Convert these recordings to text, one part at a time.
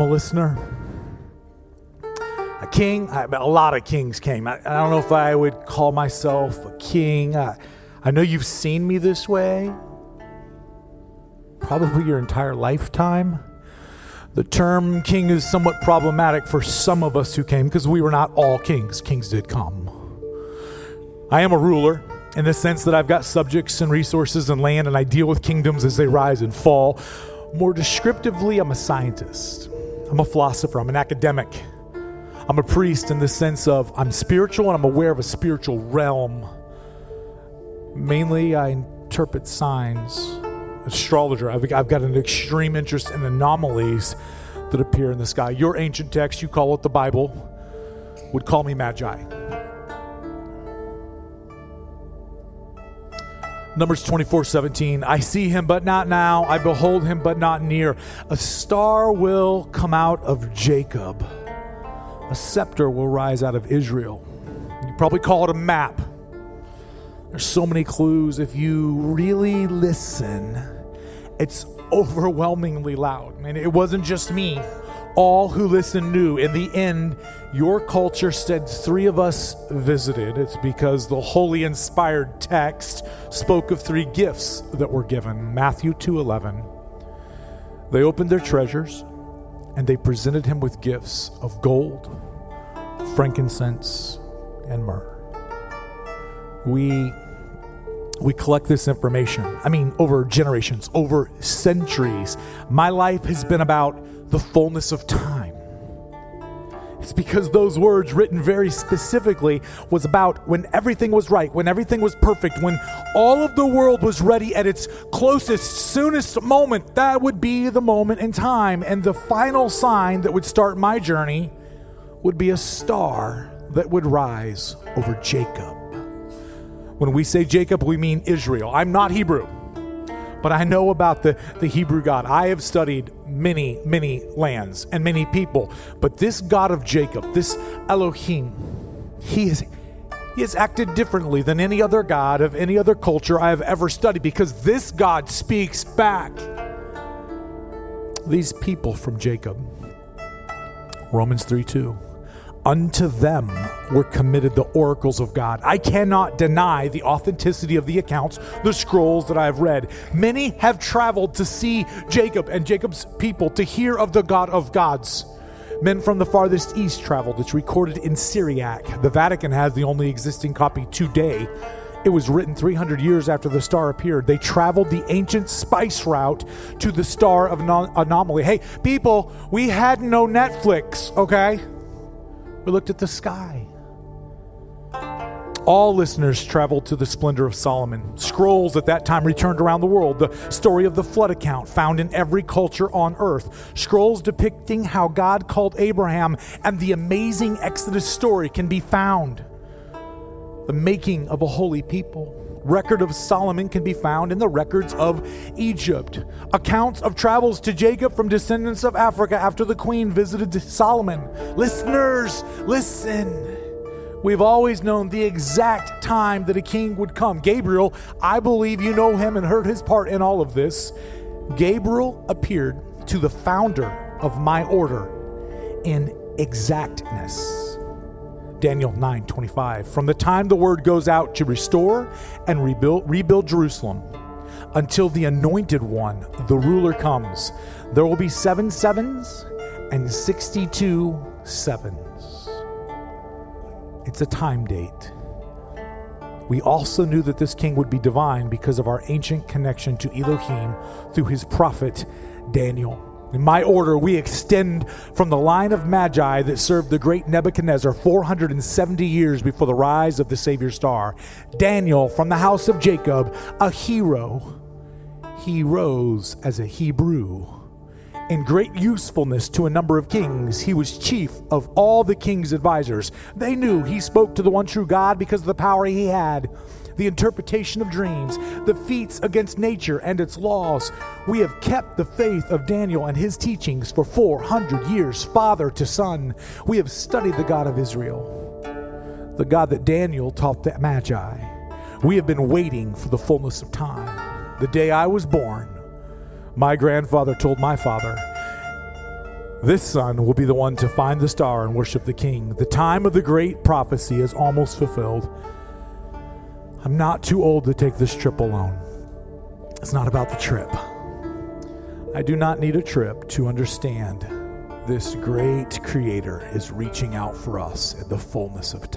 a listener. A king, I, a lot of kings came. I, I, don't know if I would call myself a king. I, I know you've seen me this way, probably your entire lifetime. The term king is somewhat problematic for some of us who came because we were not all kings. Kings did come. I am a ruler in the sense that I've got subjects and resources and land, and I deal with kingdoms as they rise and fall. More descriptively, I'm a scientist, I'm a philosopher, I'm an academic. I'm a priest in the sense of I'm spiritual and I'm aware of a spiritual realm. Mainly, I interpret signs astrologer. I've, I've got an extreme interest in anomalies that appear in the sky. Your ancient text, you call it the Bible, would call me Magi. Numbers 24 17. I see him, but not now. I behold him, but not near. A star will come out of Jacob, a scepter will rise out of Israel. You probably call it a map. There's so many clues. If you really listen, it's overwhelmingly loud. I mean, it wasn't just me. All who listened knew. In the end, your culture said three of us visited. It's because the holy inspired text spoke of three gifts that were given. Matthew 2:11. They opened their treasures and they presented him with gifts of gold, frankincense, and myrrh. We we collect this information. I mean, over generations, over centuries. My life has been about the fullness of time. It's because those words, written very specifically, was about when everything was right, when everything was perfect, when all of the world was ready at its closest, soonest moment. That would be the moment in time. And the final sign that would start my journey would be a star that would rise over Jacob. When we say Jacob, we mean Israel. I'm not Hebrew, but I know about the, the Hebrew God. I have studied many, many lands and many people, but this God of Jacob, this Elohim, he is. He has acted differently than any other God of any other culture I have ever studied because this God speaks back. These people from Jacob. Romans 3 2 unto them were committed the oracles of God. I cannot deny the authenticity of the accounts, the scrolls that I have read. Many have traveled to see Jacob and Jacob's people, to hear of the God of gods. Men from the farthest east traveled. It's recorded in Syriac. The Vatican has the only existing copy today. It was written 300 years after the star appeared. They traveled the ancient spice route to the star of non- anomaly. Hey, people, we had no Netflix, okay? We looked at the sky. All listeners traveled to the splendor of Solomon. Scrolls at that time returned around the world. The story of the flood account found in every culture on earth. Scrolls depicting how God called Abraham and the amazing Exodus story can be found. The making of a holy people record of Solomon can be found in the records of Egypt. Accounts of travels to Jacob from descendants of Africa after the queen visited Solomon. Listeners, listen. We've always known the exact time that a king would come. Gabriel, I believe you know him and heard his part in all of this. Gabriel appeared to the founder of my order in exactness. Daniel 9:25. From the time the word goes out to restore and rebuild rebuild Jerusalem until the anointed one, the ruler comes, there will be 7 sevens and 62 sevens. It's a time date. We also knew that this king would be divine because of our ancient connection to Elohim through his prophet Daniel. In my order, we extend from the line of Magi that served the great Nebuchadnezzar 470 years before the rise of the Savior star. Daniel from the house of Jacob, a hero. He rose as a Hebrew. In great usefulness to a number of kings, he was chief of all the king's advisors. They knew he spoke to the one true God because of the power he had the interpretation of dreams, the feats against nature and its laws. We have kept the faith of Daniel and his teachings for 400 years, father to son. We have studied the God of Israel, the God that Daniel taught the Magi. We have been waiting for the fullness of time. The day I was born, my grandfather told my father, This son will be the one to find the star and worship the king. The time of the great prophecy is almost fulfilled. I'm not too old to take this trip alone. It's not about the trip. I do not need a trip to understand this great creator is reaching out for us in the fullness of time.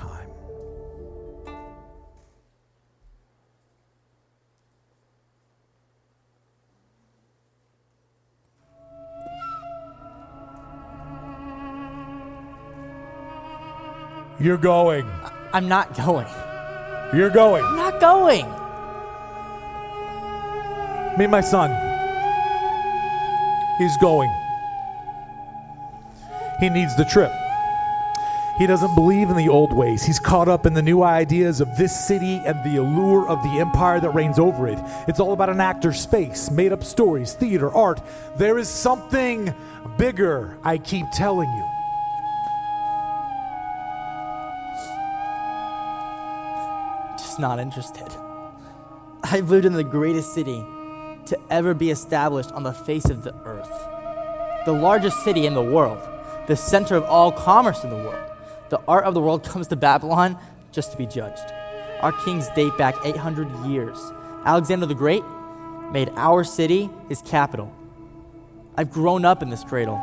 You're going. I'm not going. You're going. I'm not going. Meet my son. He's going. He needs the trip. He doesn't believe in the old ways. He's caught up in the new ideas of this city and the allure of the empire that reigns over it. It's all about an actor's space, made up stories, theater, art. There is something bigger, I keep telling you. Not interested. I've lived in the greatest city to ever be established on the face of the earth. The largest city in the world, the center of all commerce in the world. The art of the world comes to Babylon just to be judged. Our kings date back 800 years. Alexander the Great made our city his capital. I've grown up in this cradle.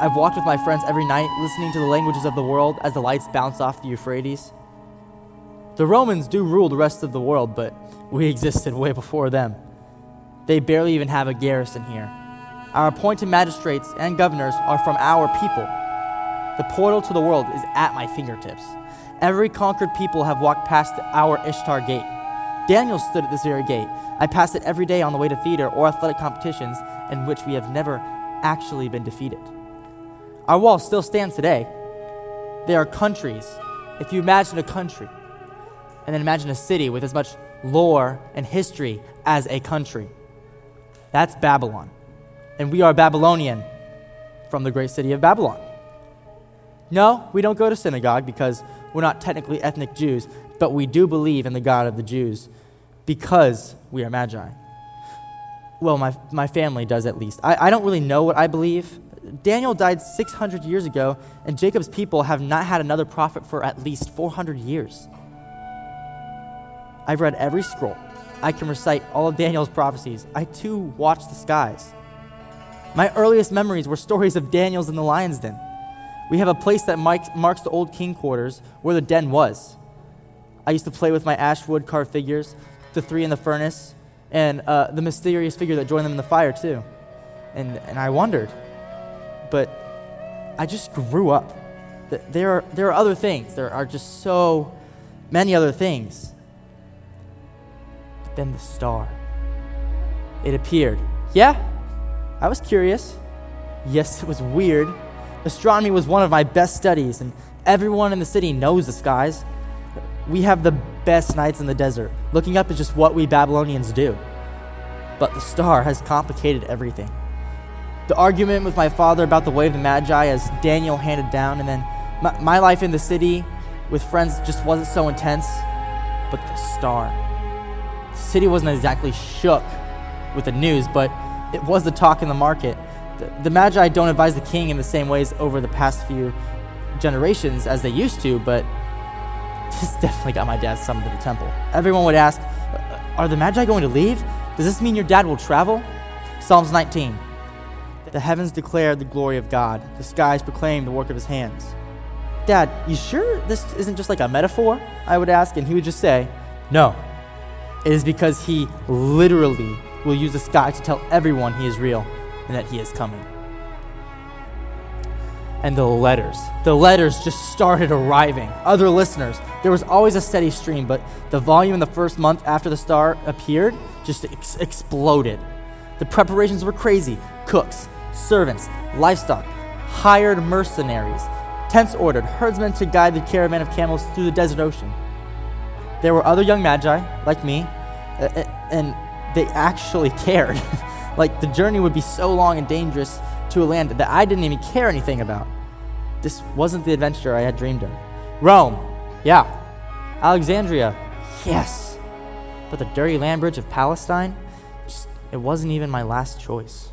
I've walked with my friends every night, listening to the languages of the world as the lights bounce off the Euphrates. The Romans do rule the rest of the world, but we existed way before them. They barely even have a garrison here. Our appointed magistrates and governors are from our people. The portal to the world is at my fingertips. Every conquered people have walked past our Ishtar gate. Daniel stood at this very gate. I pass it every day on the way to theater or athletic competitions in which we have never actually been defeated. Our walls still stand today. They are countries. If you imagine a country, and then imagine a city with as much lore and history as a country. That's Babylon. And we are Babylonian from the great city of Babylon. No, we don't go to synagogue because we're not technically ethnic Jews, but we do believe in the God of the Jews because we are Magi. Well, my, my family does at least. I, I don't really know what I believe. Daniel died 600 years ago, and Jacob's people have not had another prophet for at least 400 years. I've read every scroll. I can recite all of Daniel's prophecies. I too watch the skies. My earliest memories were stories of Daniel's in the lion's den. We have a place that marks the old king quarters where the den was. I used to play with my ashwood carved figures, the three in the furnace, and uh, the mysterious figure that joined them in the fire, too. And, and I wondered. But I just grew up. There are, there are other things. There are just so many other things. Then the star. It appeared. Yeah, I was curious. Yes, it was weird Astronomy was one of my best studies, and everyone in the city knows the skies. We have the best nights in the desert. Looking up is just what we Babylonians do. But the star has complicated everything. The argument with my father about the way of the Magi, as Daniel handed down, and then my, my life in the city with friends just wasn't so intense. But the star. The city wasn't exactly shook with the news, but it was the talk in the market the, the Magi don't advise the king in the same ways over the past few generations as they used to, but this definitely got my dad summoned to the temple. Everyone would ask, uh, Are the Magi going to leave? Does this mean your dad will travel? Psalms 19. The heavens declare the glory of God, the skies proclaim the work of his hands. Dad, you sure this isn't just like a metaphor? I would ask, and he would just say, No. It is because he literally will use the sky to tell everyone he is real and that he is coming. And the letters. The letters just started arriving. Other listeners. There was always a steady stream, but the volume in the first month after the star appeared just ex- exploded. The preparations were crazy cooks, servants, livestock, hired mercenaries, tents ordered, herdsmen to guide the caravan of camels through the desert ocean. There were other young magi, like me, and they actually cared. Like the journey would be so long and dangerous to a land that I didn't even care anything about. This wasn't the adventure I had dreamed of. Rome, yeah. Alexandria, yes. But the dirty land bridge of Palestine, just, it wasn't even my last choice.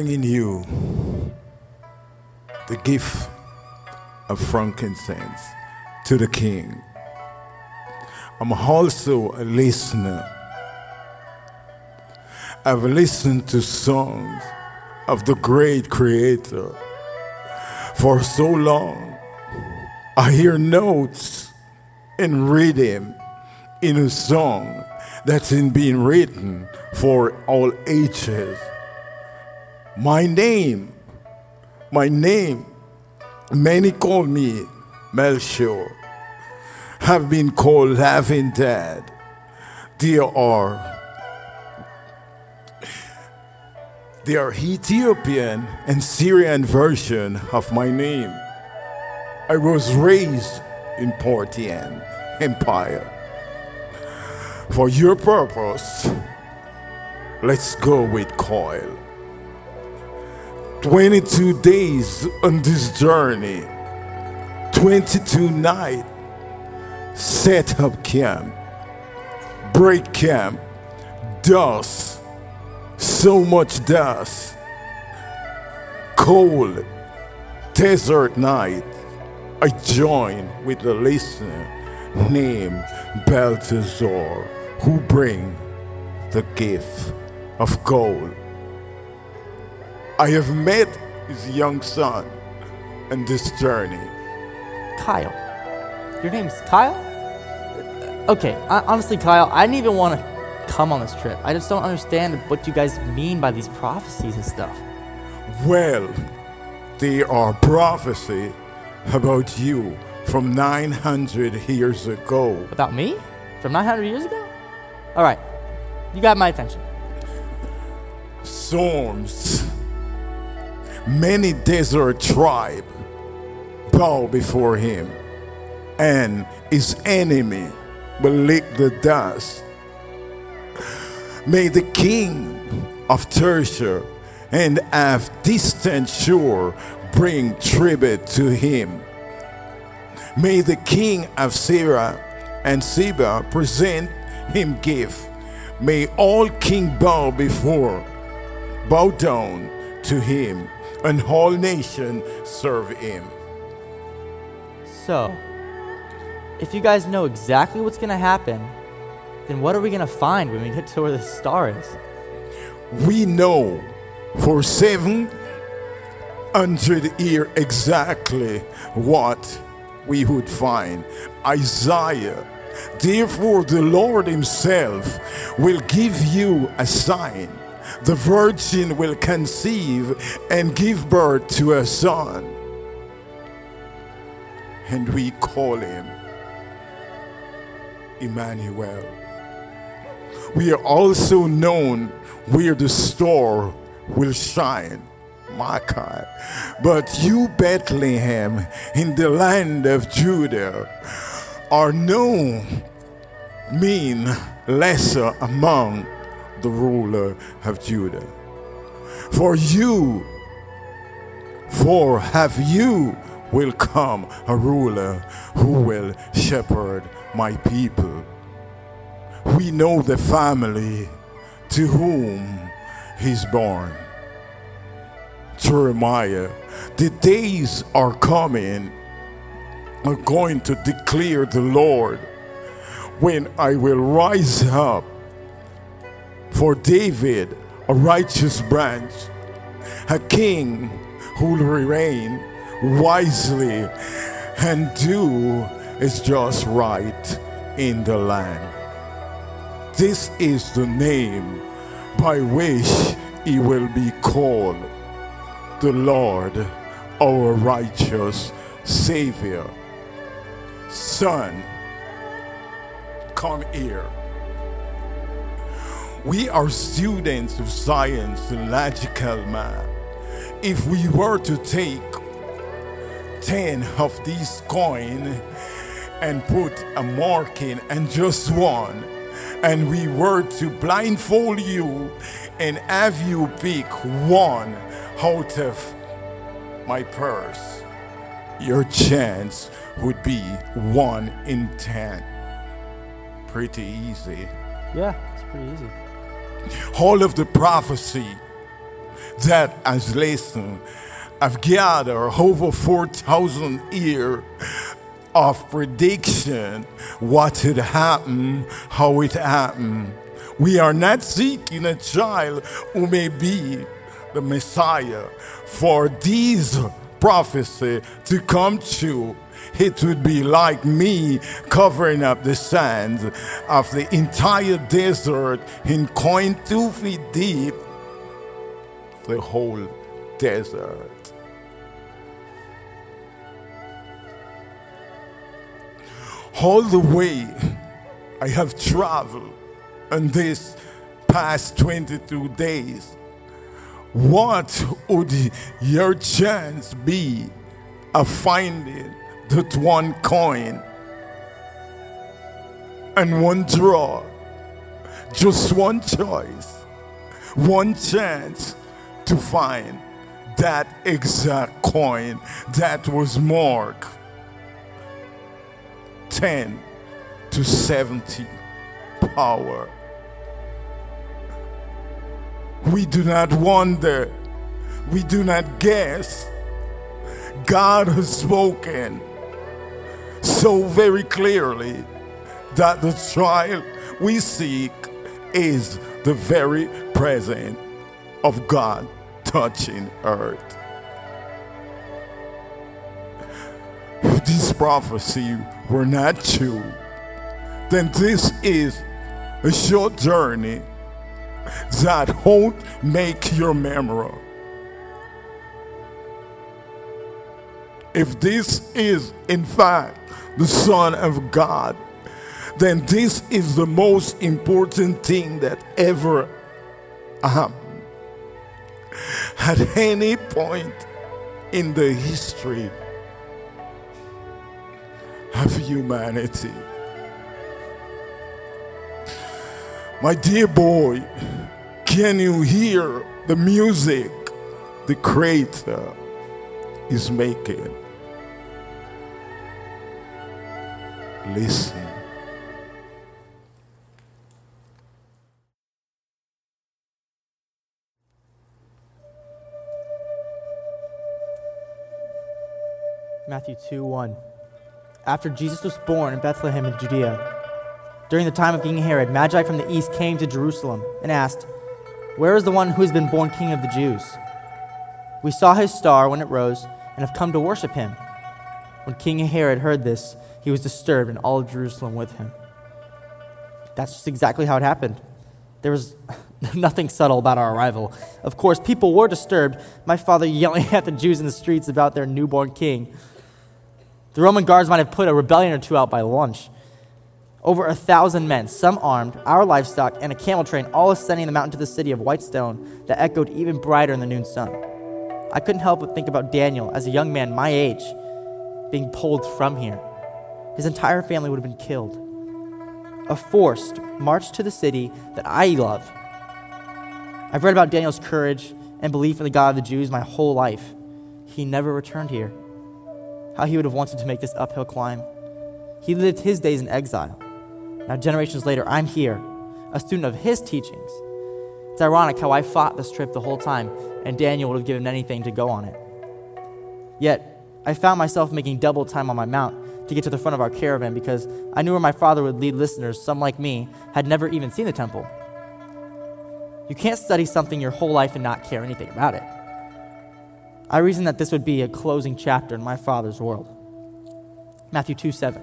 Bringing you the gift of frankincense to the king. I'm also a listener. I've listened to songs of the great creator for so long. I hear notes and rhythm in a song that's being written for all ages. My name, my name, many call me Melchior, have been called Larvandad. Are They are Ethiopian and Syrian version of my name. I was raised in Parthian Empire. For your purpose, let's go with Kyle. 22 days on this journey, 22 nights, set up camp, break camp, dust, so much dust, cold, desert night. I join with the listener named Balthazar who bring the gift of gold. I have met his young son on this journey. Kyle. Your name's Kyle? Okay, I, honestly, Kyle, I didn't even want to come on this trip. I just don't understand what you guys mean by these prophecies and stuff. Well, they are prophecy about you from 900 years ago. About me? From 900 years ago? All right, you got my attention. Storms. Many desert tribe bow before him, and his enemy will lick the dust. May the king of Tarshish and of distant shore bring tribute to him. May the king of Syria and Seba present him gift. May all king bow before, bow down to him, and all nation serve him. So, if you guys know exactly what's gonna happen, then what are we gonna find when we get to where the star is? We know for seven hundred years exactly what we would find. Isaiah. Therefore, the Lord Himself will give you a sign. The virgin will conceive and give birth to a son. And we call him Emmanuel. We are also known where the star will shine. My. But you, Bethlehem, in the land of Judah, are known, mean lesser among the ruler of Judah. For you, for have you will come a ruler who will shepherd my people. We know the family to whom he's born. Jeremiah, the days are coming, are going to declare the Lord when I will rise up for David, a righteous branch, a king who will reign wisely and do is just right in the land. This is the name by which he will be called the Lord, our righteous Savior. Son, come here. We are students of science and logical math. If we were to take 10 of these coins and put a mark in and just one, and we were to blindfold you and have you pick one out of my purse, your chance would be one in ten. Pretty easy. Yeah, it's pretty easy. All of the prophecy that as lesson. I've gathered over 4,000 years of prediction, what had happened, how it happened. We are not seeking a child who may be the Messiah. For these prophecy to come true, it would be like me covering up the sands of the entire desert in coin two feet deep, the whole desert. All the way I have traveled in this past 22 days, what would your chance be of finding that one coin and one draw? Just one choice, one chance to find that exact coin that was marked 10 to 70 power. We do not wonder, we do not guess. God has spoken so very clearly that the trial we seek is the very presence of God touching earth. If this prophecy were not true, then this is a short journey that won't make your memory. If this is, in fact, the Son of God, then this is the most important thing that ever happened at any point in the history of humanity. My dear boy, can you hear the music the Creator is making? Listen. Matthew 2 1. After Jesus was born in Bethlehem in Judea, during the time of King Herod, Magi from the east came to Jerusalem and asked, Where is the one who has been born king of the Jews? We saw his star when it rose and have come to worship him. When King Herod heard this, he was disturbed, and all of Jerusalem with him. That's just exactly how it happened. There was nothing subtle about our arrival. Of course, people were disturbed, my father yelling at the Jews in the streets about their newborn king. The Roman guards might have put a rebellion or two out by lunch. Over a thousand men, some armed, our livestock, and a camel train, all ascending the mountain to the city of white stone that echoed even brighter in the noon sun. I couldn't help but think about Daniel as a young man my age being pulled from here. His entire family would have been killed. A forced march to the city that I love. I've read about Daniel's courage and belief in the God of the Jews my whole life. He never returned here. How he would have wanted to make this uphill climb. He lived his days in exile. Now, generations later, I'm here, a student of his teachings. It's ironic how I fought this trip the whole time, and Daniel would have given anything to go on it. Yet, I found myself making double time on my mount to get to the front of our caravan because I knew where my father would lead listeners, some like me, had never even seen the temple. You can't study something your whole life and not care anything about it. I reasoned that this would be a closing chapter in my father's world. Matthew 2 7.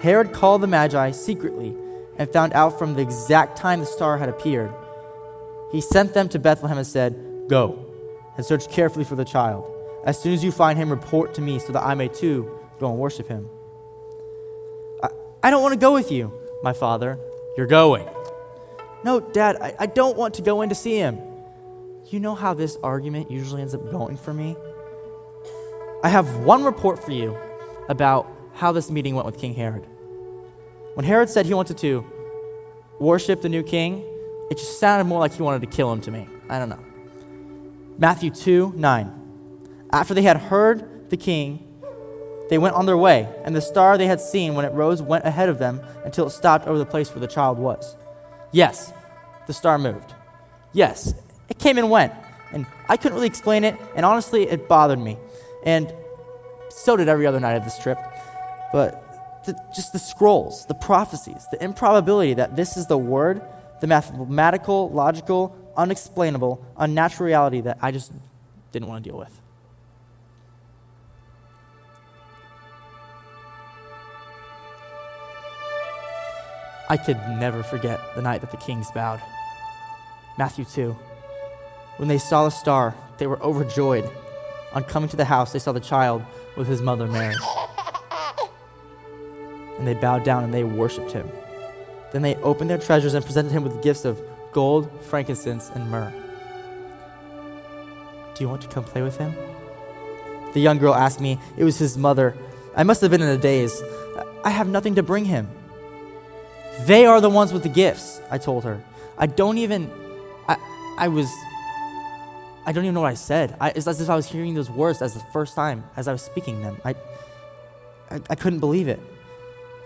Herod called the Magi secretly and found out from the exact time the star had appeared. He sent them to Bethlehem and said, Go and search carefully for the child. As soon as you find him, report to me so that I may too go and worship him. I, I don't want to go with you, my father. You're going. No, Dad, I, I don't want to go in to see him. You know how this argument usually ends up going for me? I have one report for you about how this meeting went with King Herod. When Herod said he wanted to worship the new king, it just sounded more like he wanted to kill him to me. I don't know. Matthew 2 9. After they had heard the king, they went on their way, and the star they had seen when it rose went ahead of them until it stopped over the place where the child was. Yes, the star moved. Yes, It came and went. And I couldn't really explain it, and honestly, it bothered me. And so did every other night of this trip. But the, just the scrolls, the prophecies, the improbability that this is the word, the mathematical, logical, unexplainable, unnatural reality that I just didn't want to deal with. I could never forget the night that the kings bowed. Matthew 2. When they saw the star, they were overjoyed. On coming to the house, they saw the child with his mother Mary. And they bowed down and they worshiped him. Then they opened their treasures and presented him with gifts of gold, frankincense, and myrrh. Do you want to come play with him? The young girl asked me. It was his mother. I must have been in a daze. I have nothing to bring him. They are the ones with the gifts, I told her. I don't even. I, I was. I don't even know what I said. I, it's as if I was hearing those words as the first time as I was speaking them. I, I, I couldn't believe it.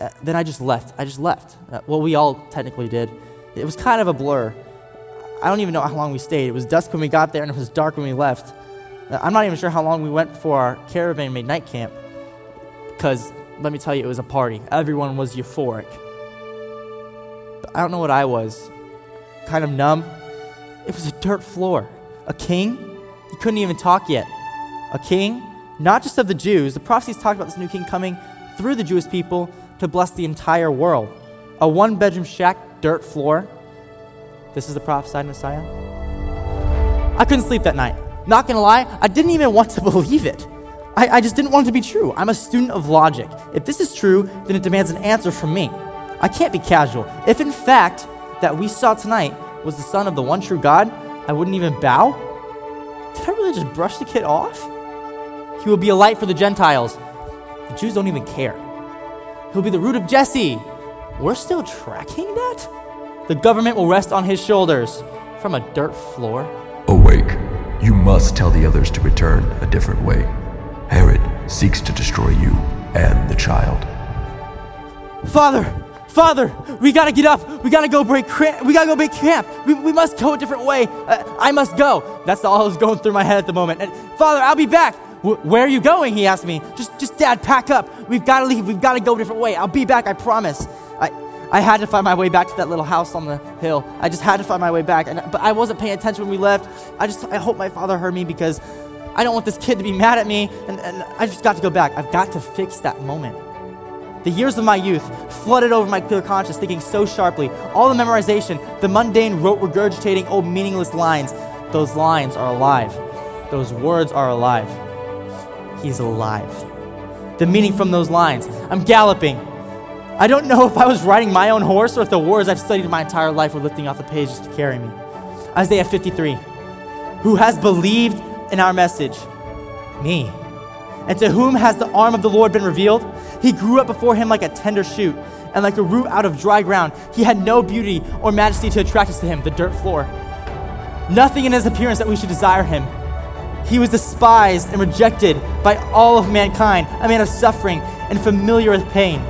Uh, then I just left. I just left. Uh, well, we all technically did. It was kind of a blur. I don't even know how long we stayed. It was dusk when we got there and it was dark when we left. Uh, I'm not even sure how long we went before our caravan made night camp. Because, let me tell you, it was a party. Everyone was euphoric. I don't know what I was. Kind of numb. It was a dirt floor. A king? He couldn't even talk yet. A king? Not just of the Jews. The prophecies talked about this new king coming through the Jewish people to bless the entire world. A one bedroom shack, dirt floor. This is the prophesied Messiah. I couldn't sleep that night. Not gonna lie, I didn't even want to believe it. I, I just didn't want it to be true. I'm a student of logic. If this is true, then it demands an answer from me. I can't be casual. If in fact that we saw tonight was the son of the one true God, I wouldn't even bow? Did I really just brush the kid off? He will be a light for the Gentiles. The Jews don't even care. He'll be the root of Jesse. We're still tracking that? The government will rest on his shoulders from a dirt floor. Awake. You must tell the others to return a different way. Herod seeks to destroy you and the child. Father, Father, we gotta get up. We gotta go break. Cramp. We gotta go break camp. We, we must go a different way. Uh, I must go. That's all that was going through my head at the moment. And Father, I'll be back. where are you going? He asked me. Just, just Dad, pack up. We've gotta leave. We've gotta go a different way. I'll be back. I promise. I, I had to find my way back to that little house on the hill. I just had to find my way back. And, but I wasn't paying attention when we left. I just, I hope my father heard me because I don't want this kid to be mad at me. And, and I just got to go back. I've got to fix that moment. The years of my youth flooded over my clear conscience, thinking so sharply. All the memorization, the mundane rote regurgitating old meaningless lines. Those lines are alive. Those words are alive. He's alive. The meaning from those lines. I'm galloping. I don't know if I was riding my own horse or if the words I've studied my entire life were lifting off the pages to carry me. Isaiah 53. Who has believed in our message? Me. And to whom has the arm of the Lord been revealed? He grew up before him like a tender shoot, and like a root out of dry ground. He had no beauty or majesty to attract us to him, the dirt floor. Nothing in his appearance that we should desire him. He was despised and rejected by all of mankind, a man of suffering and familiar with pain.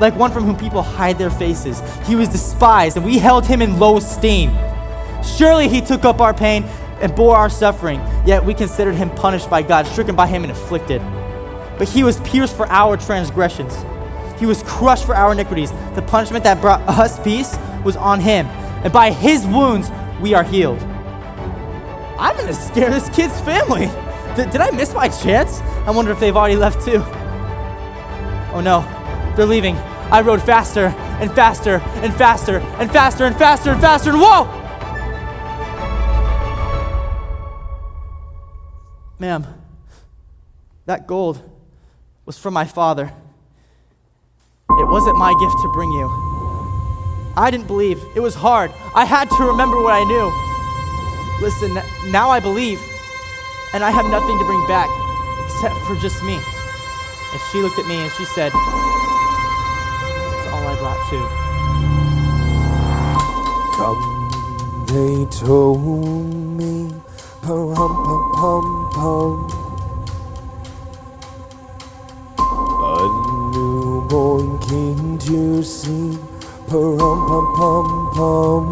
Like one from whom people hide their faces, he was despised, and we held him in low esteem. Surely he took up our pain and bore our suffering, yet we considered him punished by God, stricken by him, and afflicted. But he was pierced for our transgressions. He was crushed for our iniquities. The punishment that brought us peace was on him. And by his wounds, we are healed. I'm gonna scare this kid's family. D- did I miss my chance? I wonder if they've already left too. Oh no, they're leaving. I rode faster and faster and faster and faster and faster and faster and whoa! Ma'am, that gold was from my father. It wasn't my gift to bring you. I didn't believe. It was hard. I had to remember what I knew. Listen, now I believe, and I have nothing to bring back except for just me. And she looked at me and she said, That's all I brought too. Come, they told me, pum pum pum pum. Newborn king to see, pum pum pum pum.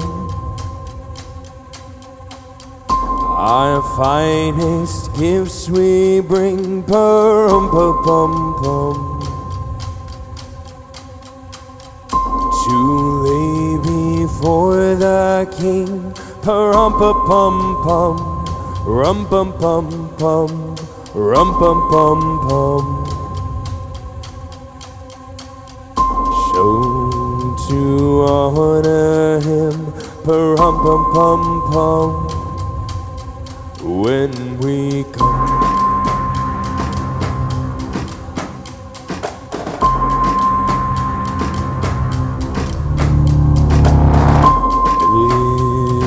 Our finest gifts we bring, pum pum pum pum. To lay before the king, pum pum pum, rum pum pum pum, rum pum pum pum. Honor him, pum pum pum pum when we come.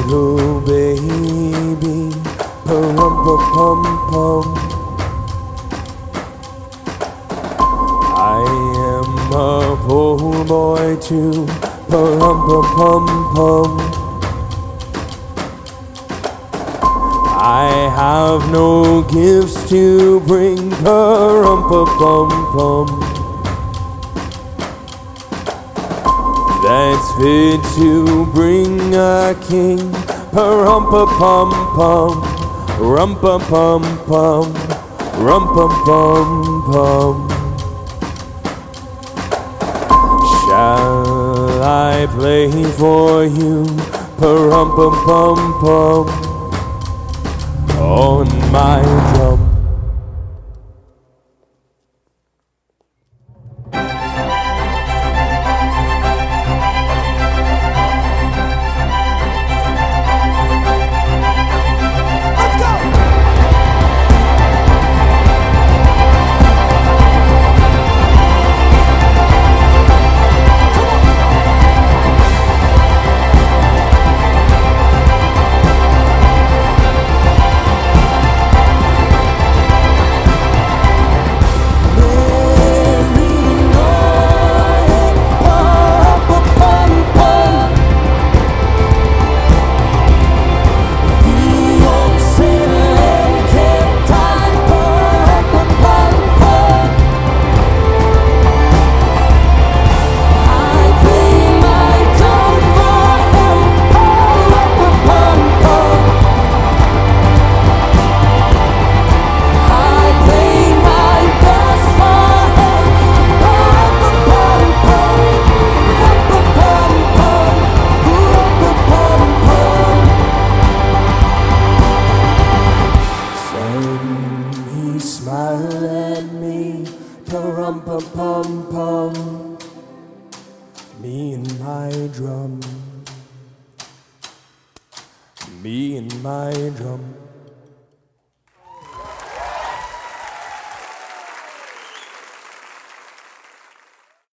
Little baby, pum pum. I am a poor boy too, pum pum pum pum. I have no gifts to bring, pum pum pum. That's fit to bring a king, pum pum pum, rum pum pum pum, rum pum pum pum. Shall I play for you, pum pum pum pum, on my drum?